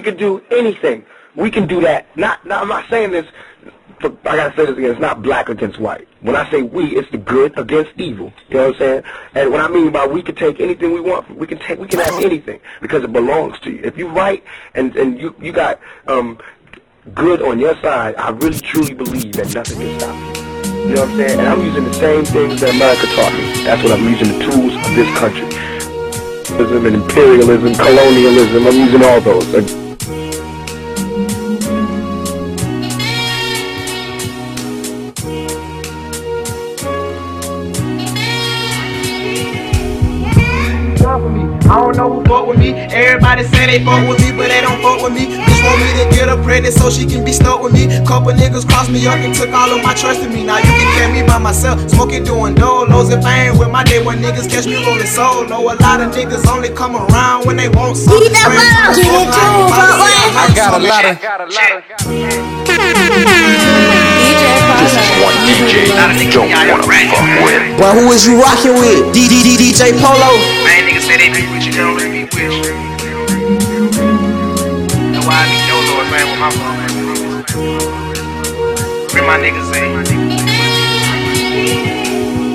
we could do anything, we can do that. Not, not I'm not saying this. I gotta say this again. It's not black against white. When I say we, it's the good against evil. You know what I'm saying? And what I mean by we can take anything we want, we can take, we can have anything because it belongs to you. If you right and and you you got um good on your side, I really truly believe that nothing can stop you. You know what I'm saying? And I'm using the same things that America taught me. That's what I'm using the tools of this country. And imperialism, colonialism, I'm using all those. I don't know who fuck with me. Everybody say they fuck with me, but they don't fuck with me. Bitch want me to get her pregnant so she can be stuck with me. Couple niggas crossed me up and took all of my trust in me. Now you can carry me by myself, smoking, doing dolos and fame with my day when niggas catch me rolling solo. A lot of niggas only come around when they want some. Get it I got a lot of. This is one DJ you don't wanna fuck with. Well, who is you rocking with? DDD DJ Polo. Say they be with you, they don't really be with you. That's why I man with my. Where my niggas say?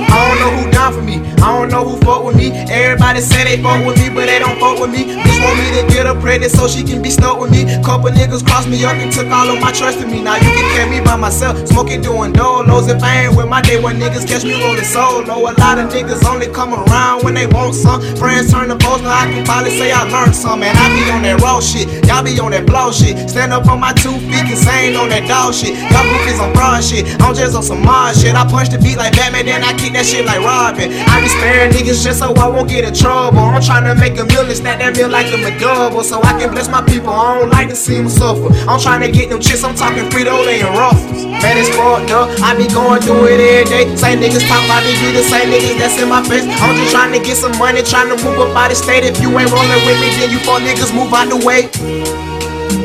I don't know who down for me. I don't know who fuck with me. Everybody say they fuck with me, but they don't fuck with me. Bitch want me to get her pregnant so she can be stuck with me. Couple niggas crossed me up and took all of my trust in me. Now you can carry me by myself, smoking, doing dolos. If I ain't with my day when niggas catch me rolling solo. A lot of niggas only come around when they want some. Friends turn to post, now I can probably say I learned some. Man, I be on that raw shit. Y'all be on that blow shit. Stand up on my two feet, cause I ain't on that dog shit. Y'all goofies on broad shit. I'm just on some mod shit. I punch the beat like Batman, then I kick that shit like Robin. I be niggas just so I won't get in trouble. I'm trying to make a million, stack that meal like a McDouble, so I can bless my people. I don't like to see them suffer. I'm trying to get them chicks, I'm talking Frito Lay and Ruffles. Man, it's fucked up. I be going through it every day. Same niggas talk about me, be the same niggas that's in my face. I'm just trying to get some money, trying to move up out the state. If you ain't rolling with me, then you four niggas move out the way.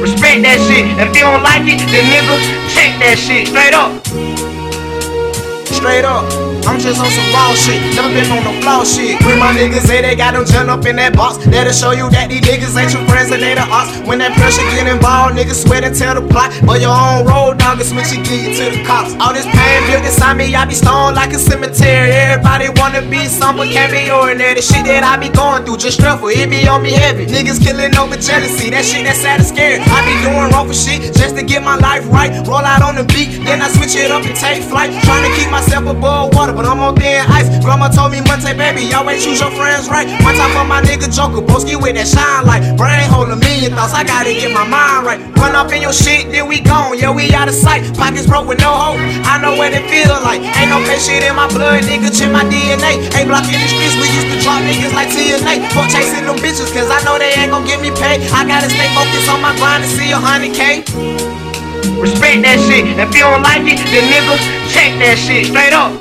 Respect that shit. If you don't like it, then nigga, check that shit straight up. Straight up. I'm just on some raw shit, never been on no flaw shit. When my niggas say they got them gel up in that box, that'll show you that these niggas ain't your friends When that pressure get involved, niggas sweat and tell the plot. But your own road dog is switch and get you to the cops. All this pain built inside me, I be stoned like a cemetery. Everybody wanna be some, but can't be ordinary. The shit that I be going through, just stressful, it be on me heavy. Niggas killing over jealousy, that shit that's sad and scary. I be doing wrong for shit just to get my life right. Roll out on the beat, then I switch it up and take flight. Trying to keep myself above water, but I'm on thin ice. Grandma told me Monte, baby, ain't choose your friends right. One time for my nigga Joker, Broski with that shine light. Brain a million thoughts, I gotta get my mind right. Run up in your shit, then we gone, yeah, we out of sight. Pockets broke with no hope, I know what it feel like. Ain't no fake shit in my blood, nigga, check my DNA. Ain't blocking the streets, we used to drop niggas like TNA. Fuck chasing them bitches, cause I know they ain't gon' get me paid. I gotta stay focused on my grind to see a hundred K. Respect that shit. If you don't like it, then nigga, check that shit straight up.